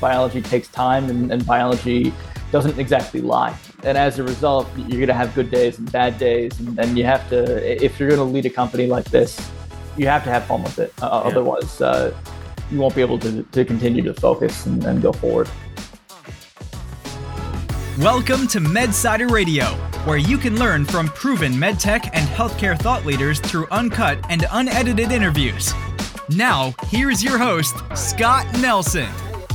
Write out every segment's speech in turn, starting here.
Biology takes time, and, and biology doesn't exactly lie. And as a result, you're going to have good days and bad days. And, and you have to, if you're going to lead a company like this, you have to have fun with it. Uh, yeah. Otherwise, uh, you won't be able to, to continue to focus and, and go forward. Welcome to MedSider Radio, where you can learn from proven medtech and healthcare thought leaders through uncut and unedited interviews. Now, here's your host, Scott Nelson.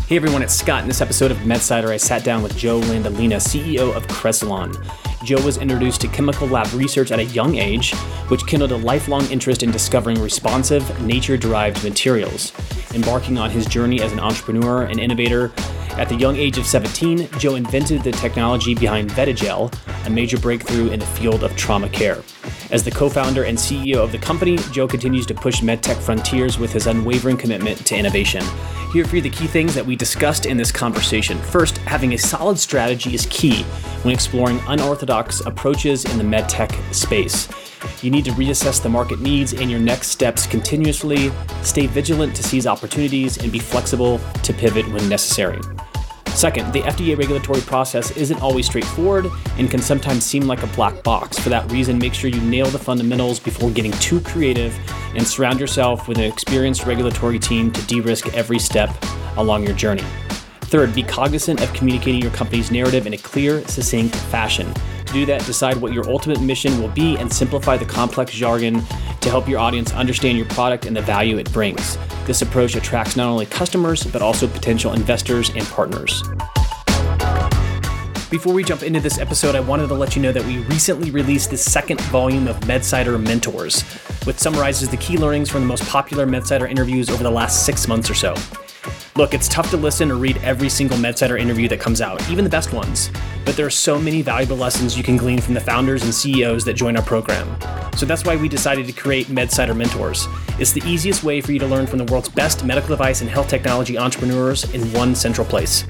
Hey everyone, it's Scott. In this episode of MedSider, I sat down with Joe Landolina, CEO of Cresilon. Joe was introduced to chemical lab research at a young age, which kindled a lifelong interest in discovering responsive, nature derived materials. Embarking on his journey as an entrepreneur and innovator, at the young age of 17, Joe invented the technology behind Vetigel, a major breakthrough in the field of trauma care. As the co founder and CEO of the company, Joe continues to push medtech frontiers with his unwavering commitment to innovation. Here for you the key things that we discussed in this conversation. First, having a solid strategy is key when exploring unorthodox approaches in the medtech space. You need to reassess the market needs and your next steps continuously, stay vigilant to seize opportunities, and be flexible to pivot when necessary. Second, the FDA regulatory process isn't always straightforward and can sometimes seem like a black box. For that reason, make sure you nail the fundamentals before getting too creative and surround yourself with an experienced regulatory team to de risk every step along your journey. Third, be cognizant of communicating your company's narrative in a clear, succinct fashion. Do that, decide what your ultimate mission will be and simplify the complex jargon to help your audience understand your product and the value it brings. This approach attracts not only customers, but also potential investors and partners. Before we jump into this episode, I wanted to let you know that we recently released the second volume of MedSider Mentors, which summarizes the key learnings from the most popular MedSider interviews over the last six months or so. Look, it's tough to listen or read every single MedSider interview that comes out, even the best ones. But there are so many valuable lessons you can glean from the founders and CEOs that join our program. So that's why we decided to create MedSider Mentors. It's the easiest way for you to learn from the world's best medical device and health technology entrepreneurs in one central place.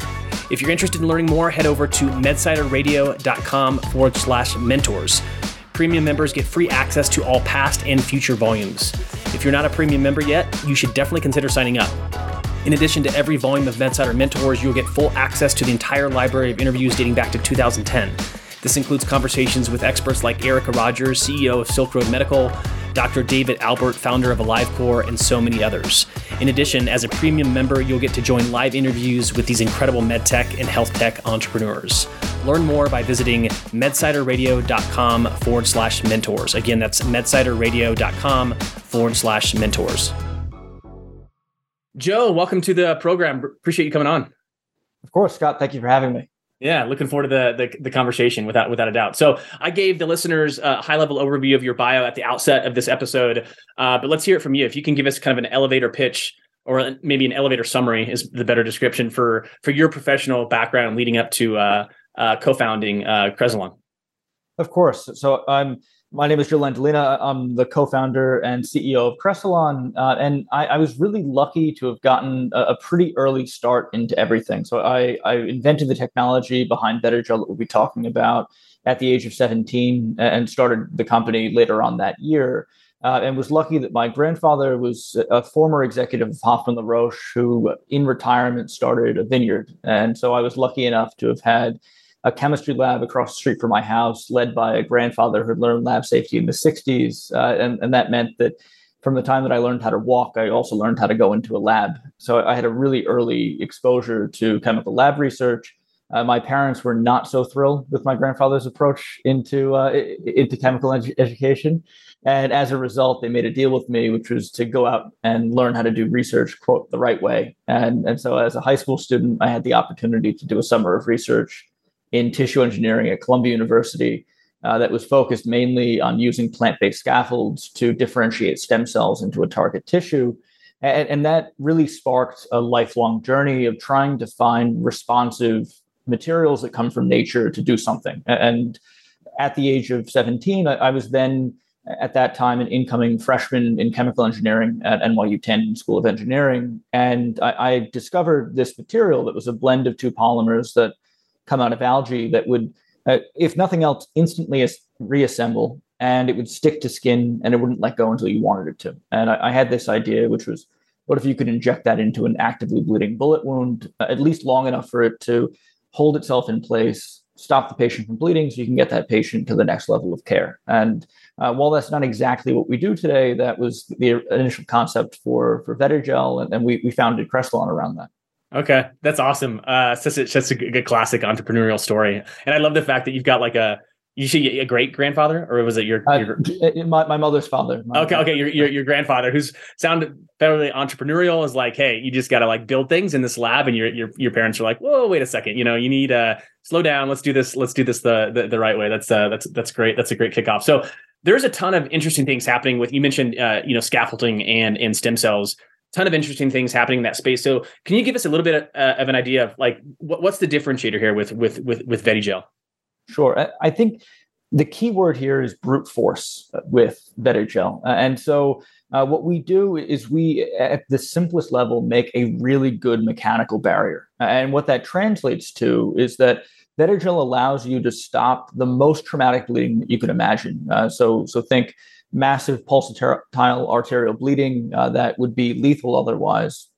If you're interested in learning more, head over to medsiderradio.com forward slash mentors. Premium members get free access to all past and future volumes. If you're not a premium member yet, you should definitely consider signing up. In addition to every volume of MedSider Mentors, you'll get full access to the entire library of interviews dating back to 2010. This includes conversations with experts like Erica Rogers, CEO of Silk Road Medical, Dr. David Albert, founder of AliveCor, and so many others. In addition, as a premium member, you'll get to join live interviews with these incredible medtech and health tech entrepreneurs. Learn more by visiting medsiderradio.com forward slash mentors. Again, that's medsiderradio.com forward slash mentors. Joe, welcome to the program. Appreciate you coming on. Of course, Scott. Thank you for having me. Yeah, looking forward to the, the, the conversation without without a doubt. So I gave the listeners a high level overview of your bio at the outset of this episode, uh, but let's hear it from you. If you can give us kind of an elevator pitch or maybe an elevator summary is the better description for for your professional background leading up to uh, uh, co-founding uh, Cresilon. Of course. So I'm my name is Joe Landolina. I'm the co-founder and CEO of Cresilon, uh, and I, I, was really lucky to have gotten a, a, pretty early start into everything. So I, I invented the technology behind Vetigel that we'll be talking about at the age of 17, and started the company later on that year. Uh, and was lucky that my grandfather was a former executive of Hoffmann-La Roche, who in retirement started a vineyard, and so I was lucky enough to have had a chemistry lab across the street from my house, led by a grandfather who had learned lab safety in the 60s. Uh, and, and that meant that from the time that I learned how to walk, I also learned how to go into a lab. So I had a really early exposure to chemical lab research. Uh, my parents were not so thrilled with my grandfather's approach into uh, into chemical edu- education, and as a result, they made a deal with me, which was to go out and learn how to do research, quote, the right way. And and so, as a high school student, I had the opportunity to do a summer of research in tissue engineering at Columbia University uh, that was focused mainly on using plant based scaffolds to differentiate stem cells into a target tissue. And, and, that really sparked a lifelong journey of trying to find responsive materials that come from nature to do something. And at the age of 17, I, I was then at that time an incoming freshman in chemical engineering at NYU Tandon School of Engineering. And I, I discovered this material that was a blend of two polymers that come out of algae that would, uh, if nothing else, instantly reassemble and it would stick to skin and it wouldn't let go until you wanted it to. And I, I had this idea, which was what if you could inject that into an actively bleeding bullet wound, uh, at least long enough for it to hold itself in place, stop the patient from bleeding so you can get that patient to the next level of care. And uh, while that's not exactly what we do today, that was the initial concept for for Vetigel, and, and we, we founded Cresilon around that. Okay, that's awesome. Uh, such a, such a good classic entrepreneurial story, and I love the fact that you've got like a you see a great grandfather, or was it your, uh, my, my mother's father? My okay, okay, your, your your grandfather, who's sounded fairly entrepreneurial, is like, hey, you just got to like build things in this lab, and your your your parents are like, whoa, wait a second, you know, you need uh slow down, let's do this, let's do this the the, the right way. That's uh that's that's great. That's a great kickoff. So there's a ton of interesting things happening with you mentioned uh you know scaffolding and and stem cells ton of interesting things happening in that space. So, can you give us a little bit uh, of an idea of like what, what's the differentiator here with with with with Vetigel? Sure, I think the key word here is brute force with Vetigel, uh, and so. Uh, what we do is we, at the simplest level, make a really good mechanical barrier. And what that translates to is that Vetigel allows you to stop the most traumatic bleeding that you can imagine. Uh, so, so think massive pulsatile arterial bleeding uh, that would be lethal otherwise.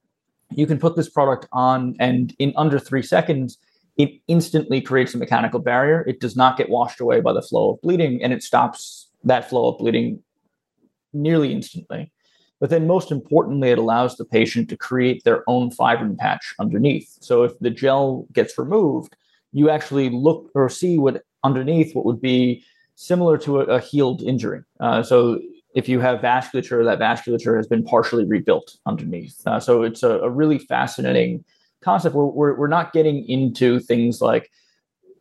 You can put this product on, and in under three seconds, it instantly creates a mechanical barrier. It does not get washed away by the flow of bleeding, and it stops that flow of bleeding nearly instantly. But then, most importantly, it allows the patient to create their own fibrin patch underneath. So, if the gel gets removed, you actually look or see what underneath what would be similar to a, a healed injury. Uh, so if you have vasculature, that vasculature has been partially rebuilt underneath. Uh, so it's a, a, really fascinating concept where we're, we're not getting into things like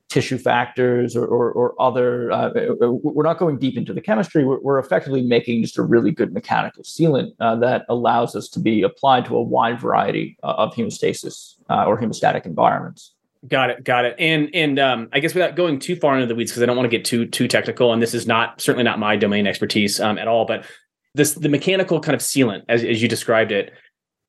tissue factors or, or, or other, uh, we're not going deep into the chemistry. We're, we're, effectively making just a really good mechanical sealant uh, that allows us to be applied to a wide variety uh, of hemostasis uh, or hemostatic environments. Got it, got it. And and um, I guess without going too far into the weeds, because I don't want to get too too technical, and this is not certainly not my domain expertise um, at all. But this the mechanical kind of sealant, as as you described it,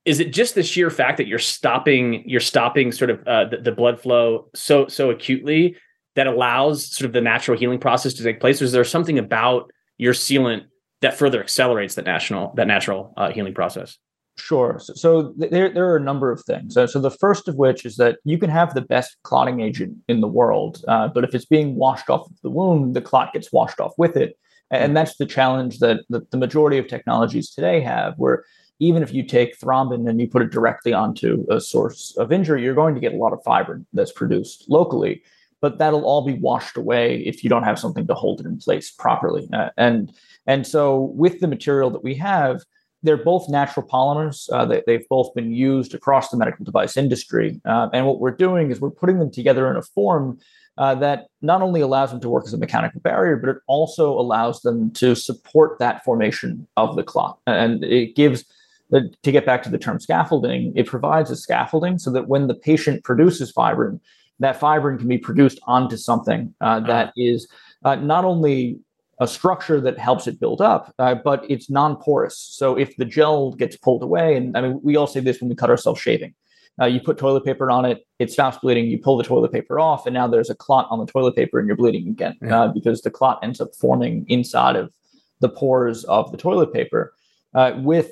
is it just the sheer fact that you're stopping you're stopping sort of uh, the, the blood flow so so acutely that allows sort of the natural healing process to take place? Or is there something about your sealant that further accelerates that natural that natural uh, healing process? Sure. So, so there, there are a number of things. So, so, the first of which is that you can have the best clotting agent in the world, uh, but if it's being washed off of the wound, the clot gets washed off with it. And that's the challenge that the, the majority of technologies today have, where even if you take thrombin and you put it directly onto a source of injury, you're going to get a lot of fibrin that's produced locally, but that'll all be washed away if you don't have something to hold it in place properly. Uh, and and so with the material that we have, they're both natural polymers. Uh, they, have both been used across the medical device industry. Uh, and what we're doing is we're putting them together in a form uh, that not only allows them to work as a mechanical barrier, but it also allows them to support that formation of the clot. And it gives, to get back to the term scaffolding, it provides a scaffolding so that when the patient produces fibrin, that fibrin can be produced onto something uh, that is uh, not only a structure that helps it build up, uh, but it's non-porous. So if the gel gets pulled away, and I mean, we all say this when we cut ourselves shaving. Uh, you put toilet paper on it, it stops bleeding. You pull the toilet paper off, and now there's a clot on the toilet paper, and you're bleeding again yeah. uh, because the clot ends up forming inside of the pores of the toilet paper. Uh, with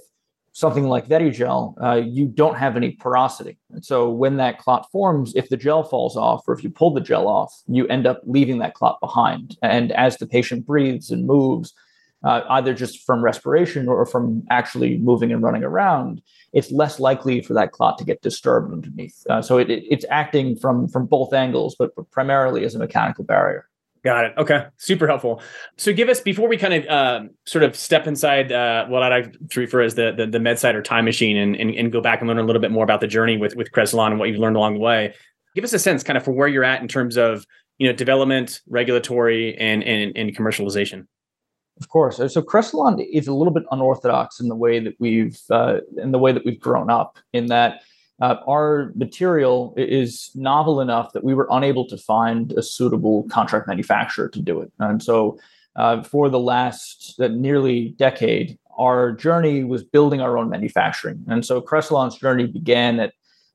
something like Vetigel, uh, you don't have any porosity. And so when that clot forms, if the gel falls off or if you pull the gel off, you end up leaving that clot behind. And as the patient breathes and moves, uh, either just from respiration or from actually moving and running around, it's less likely for that clot to get disturbed underneath. Uh, so it, it, it's acting from from both angles, but primarily as a mechanical barrier. Got it. Okay. Super helpful. So give us before we kind of uh, sort of step inside uh, what I like to refer as the the, the Medsider time machine and, and, and go back and learn a little bit more about the journey with with Cresilon and what you've learned along the way. Give us a sense kind of for where you're at in terms of you know development, regulatory, and and, and commercialization. Of course. So Cresilon is a little bit unorthodox in the way that we've uh, in the way that we've grown up. In that uh, our material is novel enough that we were unable to find a suitable contract manufacturer to do it. And so, uh, for the last uh, nearly decade, our journey was building our own manufacturing. And so, Cresilon's journey began at,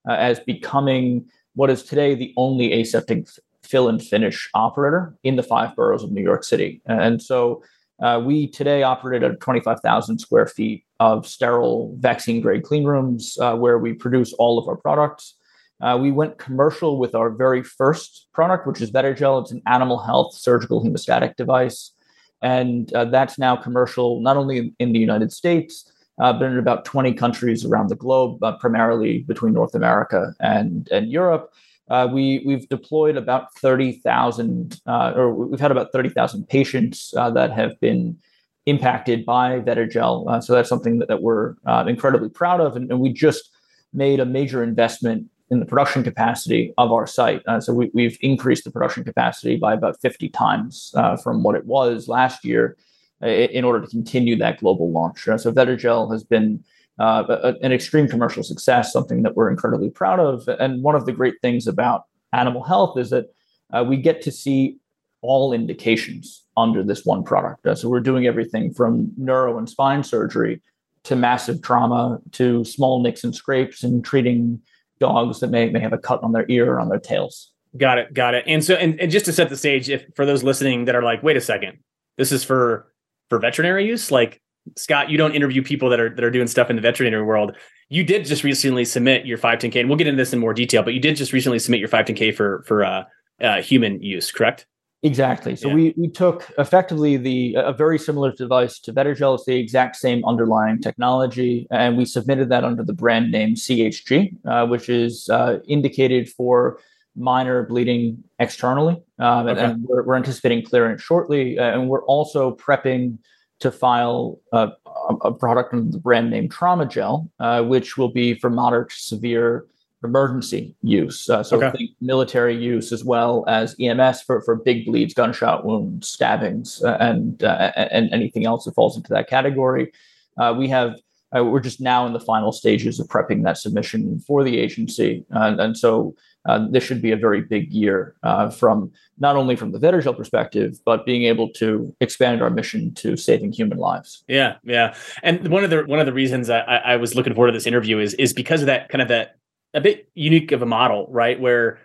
uh, as becoming what is today the only aseptic fill and finish operator in the five boroughs of New York City. And so, uh, we today operate at 25,000 square feet of sterile vaccine grade clean rooms uh, where we produce all of our products. Uh, we went commercial with our very first product, which is VetiGel. It's an animal health surgical hemostatic device. And uh, that's now commercial not only in the United States, uh, but in about 20 countries around the globe, uh, primarily between North America and, and Europe. Uh, we, we've deployed about 30,000, uh, or we've had about 30,000 patients that have been impacted by VetiGel. so that's something that, that we're incredibly proud of. And, and we just made a major investment in the production capacity of our site. Uh, so we, have increased the production capacity by about 50 times uh, from what it was last year uh, in order to continue that global launch. Uh, so VetiGel has been uh, a, an extreme commercial success, something that we're incredibly proud of. And one of the great things about animal health is that uh, we get to see all indications under this one product. so we're doing everything from neuro and spine surgery to massive trauma to small nicks and scrapes and treating dogs that may may have a cut on their ear or on their tails. Got it, got it. And so, and, and just to set the stage, if for those listening that are like, wait a second, this is for for veterinary use, like Scott, you don't interview people that are that are doing stuff in the veterinary world. You did just recently submit your 510k, and we'll get into this in more detail. But you did just recently submit your 510k for for uh, uh, human use, correct? Exactly. So yeah. we we took effectively the a very similar device to VetiGel. It's the exact same underlying technology, and we submitted that under the brand name CHG, uh, which is uh, indicated for minor bleeding externally, um, okay. and, and we're, we're, anticipating clearance shortly. Uh, and we're also prepping to file a, a product under the brand name Trauma Gel, uh, which will be for moderate to severe emergency use. Uh, so okay. think military use as well as EMS for, for big bleeds, gunshot wounds, stabbings, uh, and uh, and anything else that falls into that category. Uh, we have uh, we're just now in the final stages of prepping that submission for the agency, and so. Uh, this should be a very big year from not only from the VetiGel perspective, but being able to expand our mission to saving human lives. Yeah, yeah. And one of the one of the reasons I, I was looking forward to this interview is is because of that kind of that a bit unique of a model, right? Where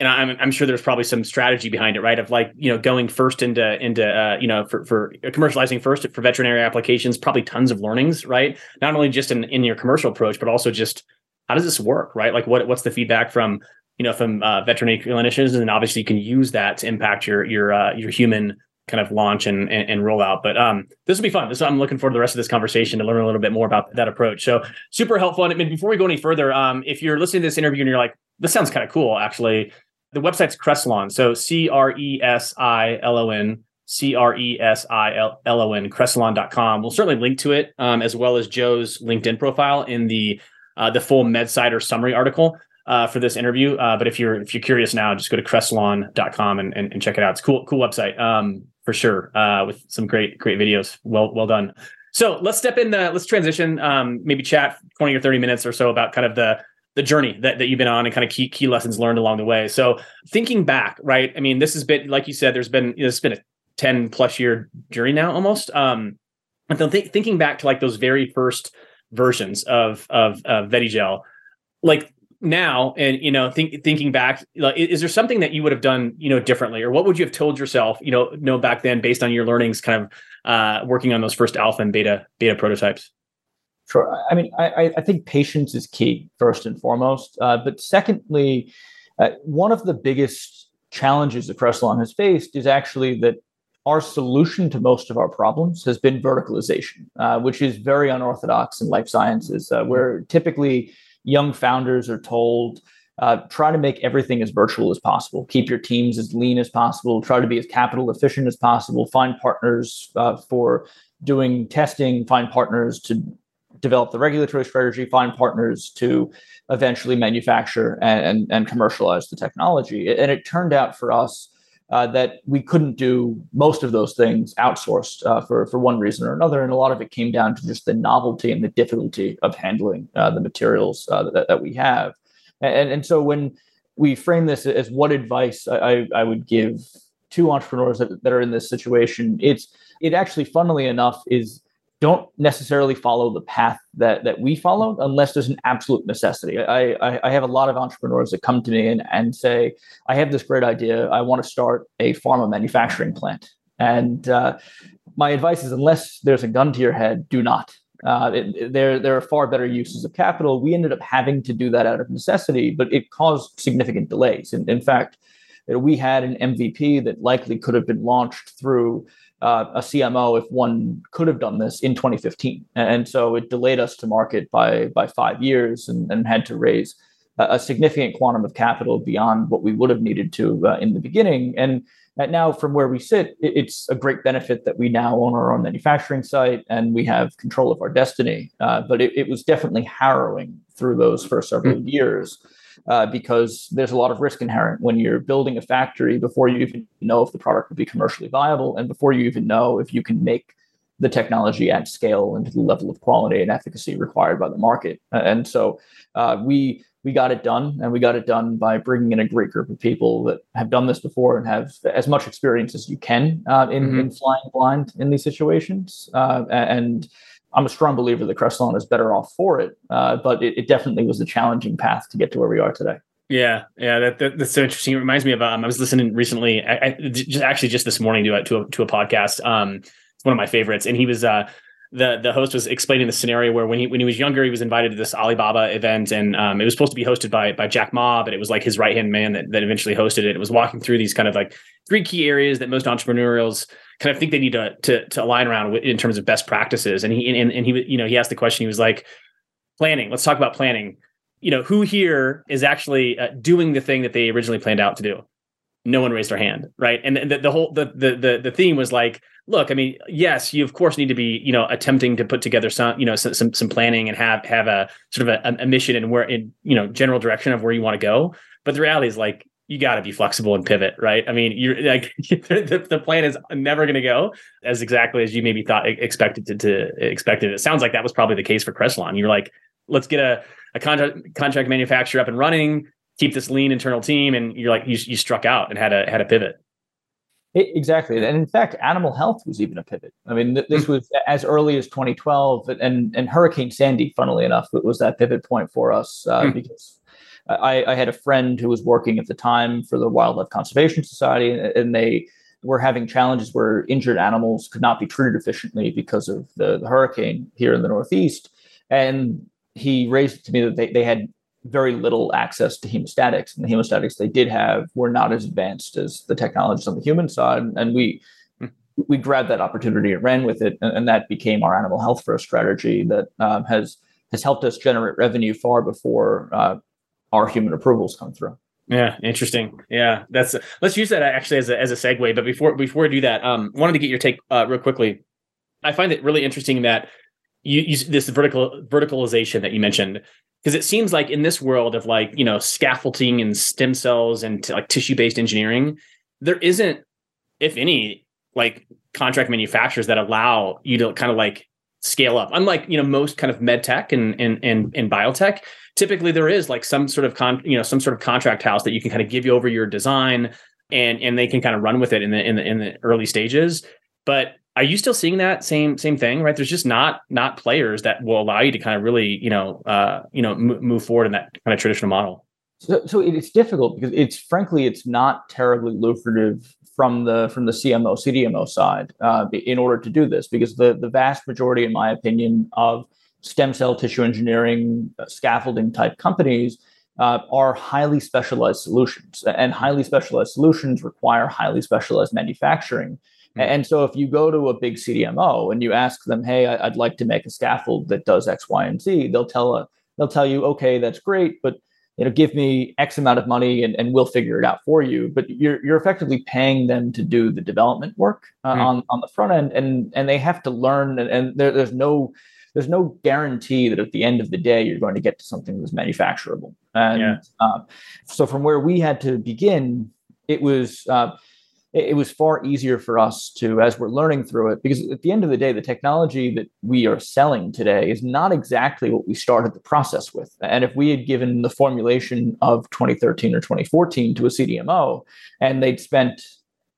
and I'm, I'm sure there's probably some strategy behind it, right? Of like, you know, going first into into uh, you know for for commercializing first for veterinary applications, probably tons of learnings, right? Not only just in in your commercial approach, but also just how does this work, right? Like, what what's the feedback from you know from uh, veterinary clinicians, and obviously you can use that to impact your your uh, your human kind of launch and, and, and roll out. But um, this will be fun. This I'm looking forward to the rest of this conversation to learn a little bit more about that approach. So super helpful. And before we go any further, um, if you're listening to this interview and you're like, this sounds kind of cool, actually, the website's Cresilon. So C R E S I L O N. C R E S I L O N, Cresilon.com. We'll certainly link to it, um, as well as Joe's LinkedIn profile in the uh, the full MedSider summary article uh, for this interview. Uh, but if you're if you're curious now, just go to Cresilon.com and, and, and check it out. It's cool cool website. Um, for sure uh, with some great great videos. Well well done. So let's step in. The, let's transition. Um, maybe chat twenty or thirty minutes or so about kind of the the journey that, that you've been on and kind of key key lessons learned along the way. So thinking back, right? I mean, this has been like you said. There's been you know, it's been a ten plus year journey now almost. Um, and then th- thinking back to like those very first versions of of uh, VetiGel, like now and you know think, thinking back like, is there something that you would have done you know differently? Or what would you have told yourself you know know back then based on your learnings kind of uh, working on those first alpha and beta beta prototypes? Sure. I mean i i think patience is key first and foremost. Uh, but secondly uh, one of the biggest challenges that Cresilon has faced is actually that our solution to most of our problems has been verticalization, uh, which is very unorthodox in life sciences, uh, where typically young founders are told uh, try to make everything as virtual as possible. Keep your teams as lean as possible. Try to be as capital efficient as possible. Find partners uh, for doing testing. Find partners to develop the regulatory strategy. Find partners to eventually manufacture and, and, and commercialize the technology. And it turned out for us uh, that we couldn't do most of those things outsourced uh, for for one reason or another, and a lot of it came down to just the novelty and the difficulty of handling uh, the materials uh, that, that we have, and and so when we frame this as what advice I, I would give to entrepreneurs that, that are in this situation, it's it actually, funnily enough, is don't necessarily follow the path that that we follow unless there's an absolute necessity. I, I, I have a lot of entrepreneurs that come to me and, and say, I have this great idea. I want to start a pharma manufacturing plant. And uh, my advice is unless there's a gun to your head, do not. Uh, it, there, there are far better uses of capital. We ended up having to do that out of necessity, but it caused significant delays. In, in fact, we had an MVP that likely could have been launched through uh, a CMO if one could have done this in 2015, and so it delayed us to market by by five years and, and had to raise a, a, significant quantum of capital beyond what we would have needed to uh, in the beginning. And now, from where we sit, it, it's a great benefit that we now own our own manufacturing site and we have control of our destiny. Uh, but it, it was definitely harrowing through those first several mm-hmm. years uh, because there's a lot of risk inherent when you're building a factory before you even know if the product will be commercially viable and before you even know if you can make the technology at scale and to the level of quality and efficacy required by the market. And so uh, we we got it done, and we got it done by bringing in a great group of people that have done this before and have as much experience as you can uh, in, mm-hmm. in flying blind in these situations. Uh, and I'm a strong believer that Cresilon is better off for it, uh, but it, it, definitely was a challenging path to get to where we are today. Yeah, yeah, that, that that's so interesting. It reminds me of um, I was listening recently, I, I, just actually just this morning to a to a, to a podcast. Um, it's one of my favorites, and he was uh the the host was explaining the scenario where when he when he was younger, he was invited to this Alibaba event, and um, it was supposed to be hosted by by Jack Ma, but it was like his right hand man that that eventually hosted it. It was walking through these kind of like three key areas that most entrepreneurials kind of think they need to to, to align around in terms of best practices. And he and, and he you know he asked the question. He was like, planning. Let's talk about planning. You know, who here is actually uh, doing the thing that they originally planned out to do? No one raised their hand, right? And the, the whole the the the theme was like, look, I mean, yes, you of course need to be you know attempting to put together some you know some some, some planning and have have a sort of a, a mission and where in you know general direction of where you want to go. But the reality is like you got to be flexible and pivot, right? I mean, you're like the, the plan is never going to go as exactly as you maybe thought expected to, to expected. It sounds like that was probably the case for Cresilon. You're like, let's get a, a contract contract manufacturer up and running, keep this lean internal team, and you're like you, you struck out and had a had a pivot. It, exactly, and in fact, animal health was even a pivot. I mean, th- this hmm. was as early as 2012, and and Hurricane Sandy, funnily enough, was that pivot point for us uh, mm. because I, I, had a friend who was working at the time for the Wildlife Conservation Society, and they were having challenges where injured animals could not be treated efficiently because of the, the hurricane here in the Northeast. And he raised it to me that they, they had very little access to hemostatics, and the hemostatics they did have were not as advanced as the technologies on the human side. And we hmm. we grabbed that opportunity and ran with it, and, and that became our animal health first strategy that um, has has helped us generate revenue far before uh, our human approvals come through. Yeah, interesting. Yeah, that's let's use that actually as a as a segue. But before before we do that, um, wanted to get your take uh, real quickly. I find it really interesting that you, you this vertical verticalization that you mentioned because it seems like in this world of like you know scaffolding and stem cells and t- like tissue based engineering, there isn't, if any, like contract manufacturers that allow you to kind of like scale up. Unlike you know most kind of med tech and and and, and biotech, typically there is like some sort of con you know some sort of contract house that you can kind of give you over your design and and they can kind of run with it in the in the in the early stages but are you still seeing that same same thing right there's just not not players that will allow you to kind of really you know uh you know m- move forward in that kind of traditional model so, so it's difficult because it's frankly it's not terribly lucrative from the from the CMO CDMO side uh, in order to do this because the the vast majority, in my opinion, of stem cell tissue engineering, uh, scaffolding type companies uh, are highly specialized solutions. And highly specialized solutions require highly specialized manufacturing. Mm-hmm. And so if you go to a big CDMO and you ask them, hey, I'd like to make a scaffold that does X, Y, and Z, they'll tell a, they'll tell you, okay, that's great, but you know, give me X amount of money and, and we'll figure it out for you. But you're you're effectively paying them to do the development work uh, mm. on on the front end, and and they have to learn. And, and there, there's no there's no guarantee that at the end of the day you're going to get to something that's manufacturable. And yeah. uh, so from where we had to begin, it was uh, it, was far easier for us to, as we're learning through it, because at the end of the day, the technology that we are selling today is not exactly what we started the process with. And if we had given the formulation of 2013 or 2014 to a CDMO, and they'd spent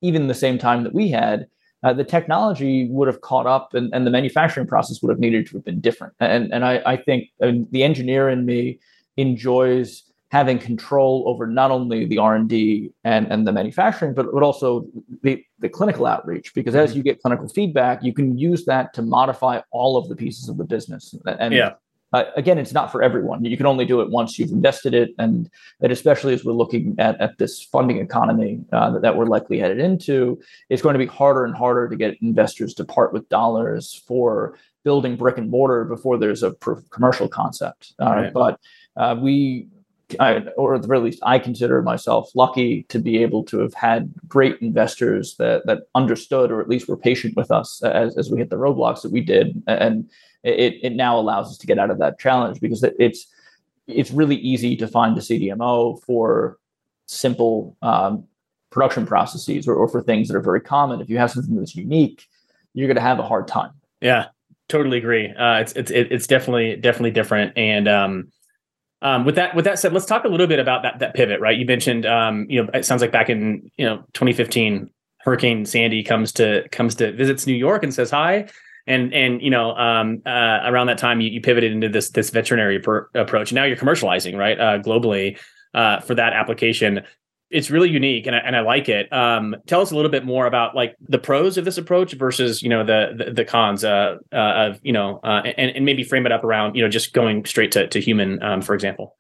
even the same time that we had uh, the technology would have caught up and, and the manufacturing process would have needed to have been different. And, and I, I think the engineer in me enjoys having control over not only the r&d and, and the manufacturing but, but also the, the clinical outreach because mm-hmm. as you get clinical feedback you can use that to modify all of the pieces of the business and yeah. Uh, again, it's not for everyone. You can only do it once you've invested it, and that especially as we're looking at, at this funding economy uh, that, that, we're likely headed into, it's going to be harder and harder to get investors to part with dollars for building brick and mortar before there's a proof commercial concept. Uh, right. But uh, we I, or at the very least, I consider myself lucky to be able to have had great investors that that understood, or at least were patient with us as, as we hit the roadblocks that we did, and it, it now allows us to get out of that challenge because it's it's really easy to find a CDMO for simple um, production processes or, or for things that are very common. If you have something that's unique, you're going to have a hard time. Yeah, totally agree. Uh, it's it's it's definitely definitely different, and um, um, with that, with that said, let's talk a little bit about that that pivot. Right, you mentioned, um, you know, it sounds like back in you know 2015, Hurricane Sandy comes to comes to visits New York and says hi, and and you know, um, uh, around that time, you, you, pivoted into this this veterinary per- approach. Now you're commercializing, right, uh, globally uh, for that application it's really unique and I, and I like it. Um, tell us a little bit more about like the pros of this approach versus you know the the, the cons uh, uh, of you know uh, and, and maybe frame it up around you know just going straight to, to human um, for example.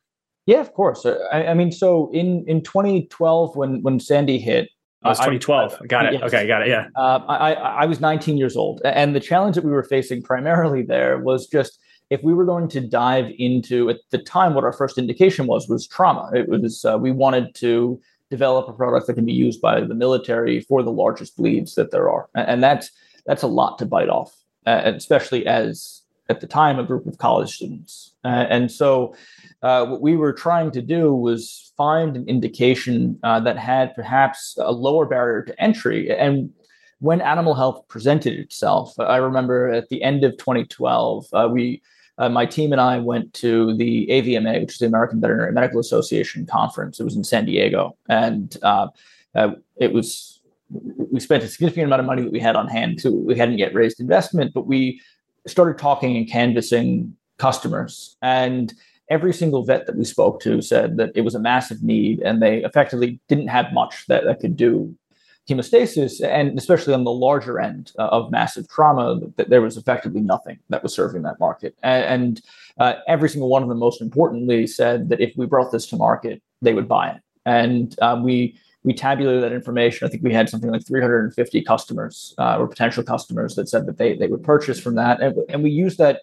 Yeah, of course. Uh, I, I, mean, so in in 2012 when when Sandy hit. Oh, 2012. I, got it. Yes. Okay, got it. Yeah. Uh, I I was 19 years old, and the challenge that we were facing primarily there was just if we were going to dive into at the time what our first indication was was trauma. It was uh, we wanted to develop a product that can be used by the military for the largest bleeds that there are, and that's that's a lot to bite off, uh, especially as at the time a group of college students. Uh, and so, uh, what we were trying to do was find an indication uh, that had perhaps a lower barrier to entry. And when animal health presented itself, I remember at the end of 2012, uh, we uh, my team and I went to the AVMA, which is the American Veterinary Medical Association conference. It was in San Diego, and uh, uh, it was we spent a significant amount of money that we had on hand. Too. We hadn't yet raised investment, but we started talking and canvassing customers, and every single vet that we spoke to said that it was a massive need, and they effectively didn't have much that, that could do hemostasis, and especially on the larger end uh, of massive trauma, that there was effectively nothing that was serving that market. And, uh, every single one of them, most importantly, said that if we brought this to market, they would buy it. And uh, we we tabulated that information. I think we had something like 350 customers uh, or potential customers that said that they they would purchase from that, and, and we used that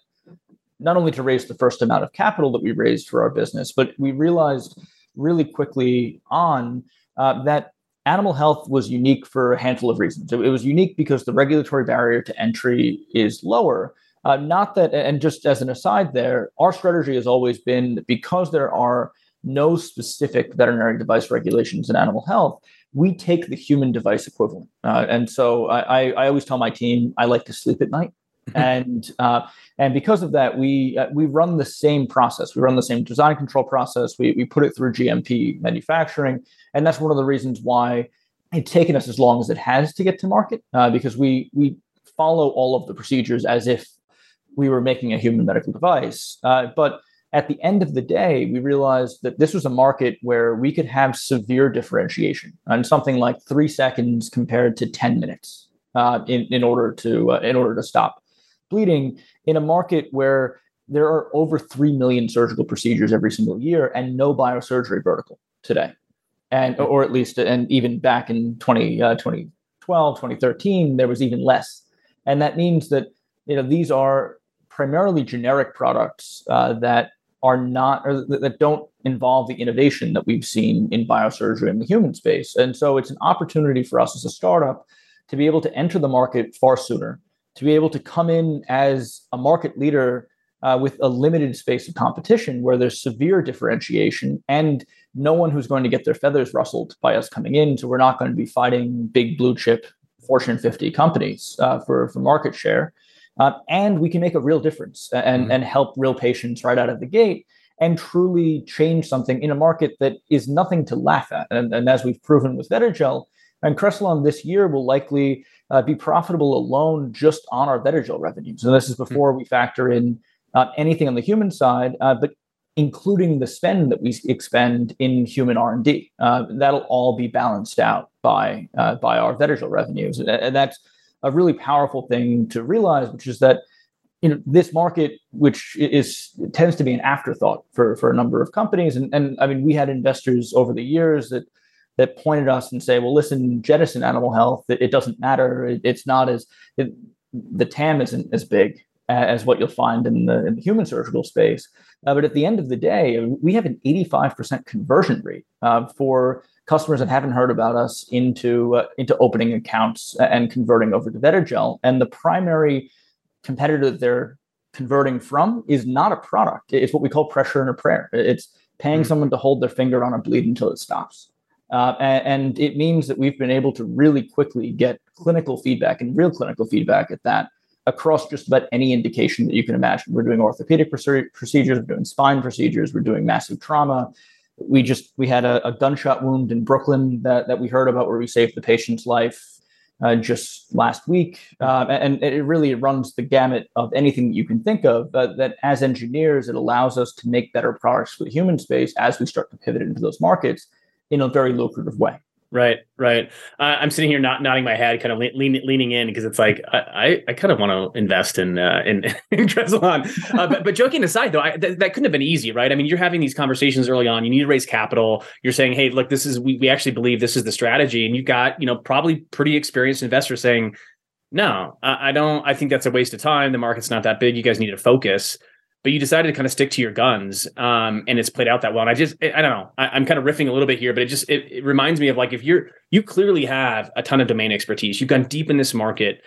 not only to raise the first amount of capital that we raised for our business, but we realized really quickly on uh, that animal health was unique for a handful of reasons. It, was unique because the regulatory barrier to entry is lower. Uh, not that, and just as an aside, there, our strategy has always been because there are no specific veterinary device regulations in animal health, we take the human device equivalent. Uh, and so I, I, always tell my team I like to sleep at night. and uh, and because of that, we uh, we run the same process. We run the same design control process. We we put it through GMP manufacturing. And that's one of the reasons why it's taken us as long as it has to get to market, uh, because we we follow all of the procedures as if we were making a human medical device. Uh, but at the end of the day, we realized that this was a market where we could have severe differentiation on something like three seconds compared to 10 minutes uh, in, in order to uh, in order to stop bleeding in a market where there are over 3 million surgical procedures every single year and no biosurgery vertical today. And or at least and even back in 20, uh, 2012 2013 there was even less. And that means that you know these are primarily generic products uh, that are not or that don't involve the innovation that we've seen in biosurgery in the human space. And so it's an opportunity for us as a startup to be able to enter the market far sooner to be able to come in as a market leader uh, with a limited space of competition where there's severe differentiation and no one who's going to get their feathers rustled by us coming in. So we're not going to be fighting big blue chip Fortune 50 companies uh, for, for market share. Uh, and we can make a real difference and, mm-hmm. and help real patients right out of the gate and truly change something in a market that is nothing to laugh at. And, and as we've proven with Vetigel, and Cresilon this year will likely uh, be profitable alone just on our Vetigel revenues. And this is before mm-hmm. we factor in uh, anything on the human side. Uh, but including the spend that we expend in human R&D. Uh, that'll all be balanced out by uh, by our Vetigel revenues, and that's a really powerful thing to realize, which is that you know this market, which is tends to be an afterthought for for a number of companies, and and I mean we had investors over the years that that pointed us and say, well, listen, jettison animal health. It, it doesn't matter. It, it's not as it, the TAM isn't as big as what you'll find in the, in the human surgical space. Uh, but at the end of the day, we have an 85% conversion rate uh, for customers that haven't heard about us into uh, into opening accounts and converting over to Vetigel. And the primary competitor that they're converting from is not a product. It's what we call pressure and a prayer. It's paying mm-hmm. someone to hold their finger on a bleed until it stops. Uh, and, and, it means that we've been able to really quickly get clinical feedback and real clinical feedback at that across just about any indication that you can imagine. We're doing orthopedic procedures, we're doing spine procedures, we're doing massive trauma. We just we had a, a gunshot wound in Brooklyn that, that we heard about where we saved the patient's life uh, just last week, uh, and, it really runs the gamut of anything that you can think of. That as engineers, it allows us to make better products for the human space as we start to pivot into those markets in a very lucrative way. Right, right. Uh, I'm sitting here not nodding my head, kind of lean, leaning in because it's like I, I, I kind of want to invest in uh, in, in Cresilon. Uh, but, but joking aside, though, I, th- that couldn't have been easy, right? I mean, you're having these conversations early on. You need to raise capital. You're saying, hey, look, this is we, we actually believe this is the strategy, and you've got you know probably pretty experienced investors saying, no, I, I don't. I think that's a waste of time. The market's not that big. You guys need to focus but you decided to kind of stick to your guns um, and it's played out that well. And i just i don't know. I, am kind of riffing a little bit here but it just it, it, reminds me of like if you're you clearly have a ton of domain expertise. You've gone deep in this market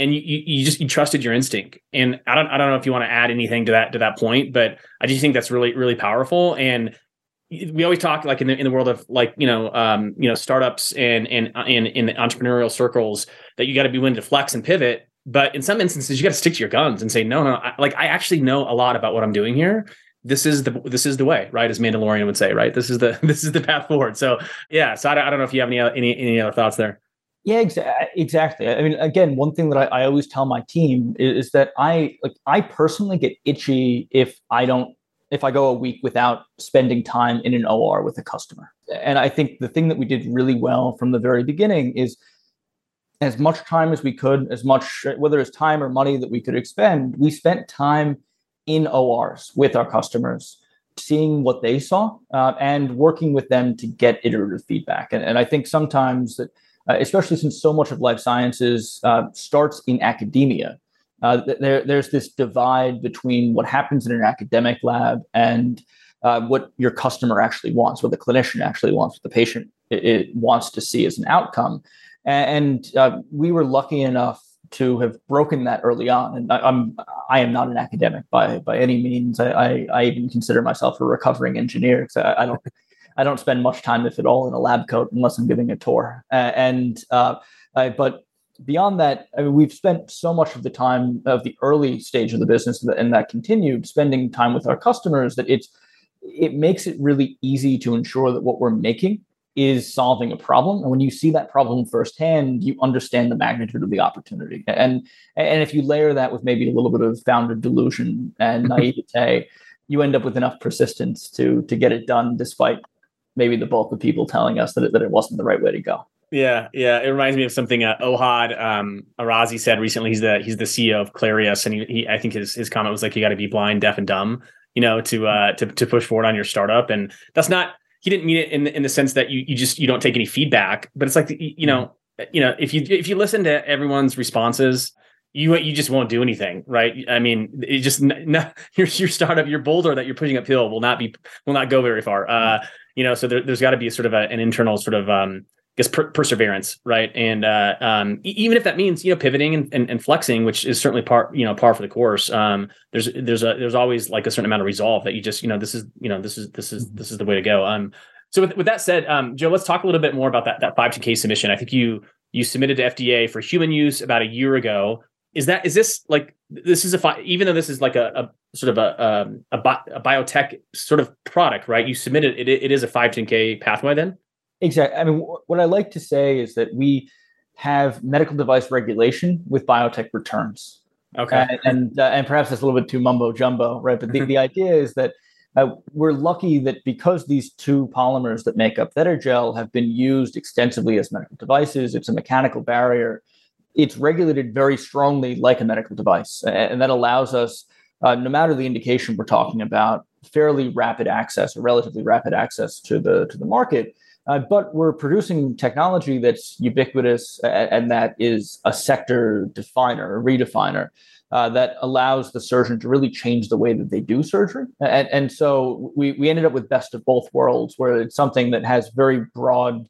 and you, you, just you trusted your instinct. And i don't i don't know if you want to add anything to that to that point but i just think that's really really powerful. And we always talk like in the in the world of like you know um, you know startups and and in in entrepreneurial circles that you got to be willing to flex and pivot but in some instances, you got to stick to your guns and say, no, no, I, like I actually know a lot about what I'm doing here. This is the this is the way, right? As Mandalorian would say, right? This is the this is the path forward. So yeah, so I don't, I don't know if you have any any any other thoughts there. Yeah, exa- exactly. I mean, again, one thing that I, I always tell my team is, is, that I like I personally get itchy if I don't if I go a week without spending time in an OR with a customer. And I think the thing that we did really well from the very beginning is as much time as we could, as much whether it's time or money that we could expend, we spent time in ORs with our customers, seeing what they saw uh, and working with them to get iterative feedback. And, and I think sometimes that, uh, especially since so much of life sciences uh, starts in academia, uh, there, there's this divide between what happens in an academic lab and uh, what your customer actually wants, what the clinician actually wants, what the patient it, it wants to see as an outcome and uh, we were lucky enough to have broken that early on. And I, am I am not an academic by by any means. I I, I even consider myself a recovering engineer because I, I, don't I don't spend much time, if at all, in a lab coat unless I'm giving a tour. Uh, and uh, I, but beyond that, I mean, we've spent so much of the time of the early stage of the business and that continued spending time with our customers that it's it makes it really easy to ensure that what we're making is solving a problem and when you see that problem firsthand you understand the magnitude of the opportunity and and if you layer that with maybe a little bit of founder delusion and naivete you end up with enough persistence to to get it done despite maybe the bulk of people telling us that it, that it wasn't the right way to go yeah, yeah. It reminds me of something uh, Ohad um, Arazi said recently. He's the he's the CEO of Clarius, and he, he I think his his comment was like, "You got to be blind, deaf, and dumb, you know, to uh to to push forward on your startup." And that's not he didn't mean it in the, in the sense that you you just you don't take any feedback, but it's like you know mm-hmm. you know if you if you listen to everyone's responses, you you just won't do anything, right? I mean, it just no, your your startup, your boulder that you're pushing uphill will not be will not go very far. Uh, you know, so there, has got to be a sort of a, an internal sort of um, guess per- perseverance, right? And uh, um, even if that means you know pivoting and, and, and, flexing, which is certainly part you know par for the course. Um, there's there's a there's always like a certain amount of resolve that you just you know this is you know this is this is this is the way to go. Um, so with, with that said, um, Joe, let's talk a little bit more about that that 510k submission. I think you you submitted to FDA for human use about a year ago. Is that is this like this is a fi- even though this is like a, a sort of a um, a, bi- a, biotech sort of product, right? You submitted it. It is a 510k pathway then. Exactly. I mean, what I like to say is that we have medical device regulation with biotech returns. Okay. and and, uh, and perhaps that's a little bit too mumbo jumbo, right? But the, the idea is that uh, we're lucky that because these two polymers that make up Vetigel have been used extensively as medical devices, it's a mechanical barrier. It's regulated very strongly like a medical device. And that allows us, uh, no matter the indication we're talking about, fairly rapid access or relatively rapid access to the to the market. Uh, but we're producing technology that's ubiquitous and, and that is a sector definer, a redefiner uh, that allows the surgeon to really change the way that they do surgery. And, and so we, we ended up with best of both worlds, where it's something that has very broad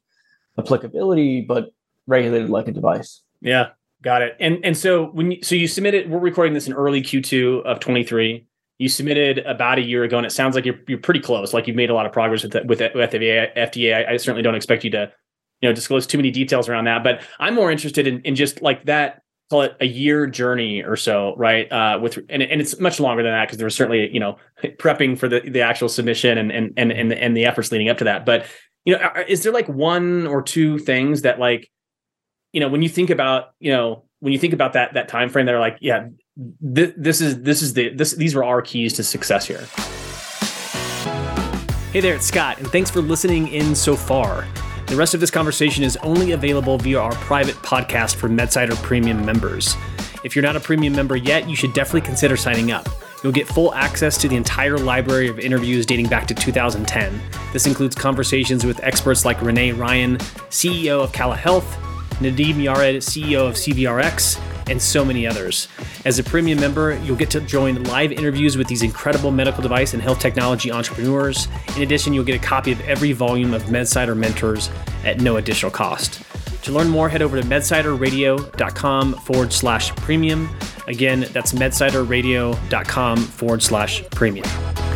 applicability, but regulated like a device. Yeah, got it. And and so when you, so you submitted, we're recording this in early Q2 of 23. You submitted about a year ago, and it sounds like you're you're pretty close. Like you've made a lot of progress with with, with FDA. FDA. I, I certainly don't expect you to you know disclose too many details around that, but I'm more interested in in just like that call it a year journey or so, right? Uh, with and, and it's much longer than that because there was certainly you know prepping for the the actual submission and and and and the, and the efforts leading up to that. But you know, is there like one or two things that like you know when you think about you know when you think about that that time frame, they're like, yeah, th- this is this is the this these were our keys to success here. Hey there, it's Scott, and thanks for listening in so far. The rest of this conversation is only available via our private podcast for Medsider Premium members. If you're not a premium member yet, you should definitely consider signing up. You'll get full access to the entire library of interviews dating back to 2010. This includes conversations with experts like Renee Ryan, CEO of Cala Health, Nadim Yared, CEO of CVRx, and so many others. As a premium member, you'll get to join live interviews with these incredible medical device and health technology entrepreneurs. In addition, you'll get a copy of every volume of Medsider Mentors at no additional cost. To learn more, head over to medsiderradio.com forward slash premium. Again, that's medsiderradio.com forward slash premium.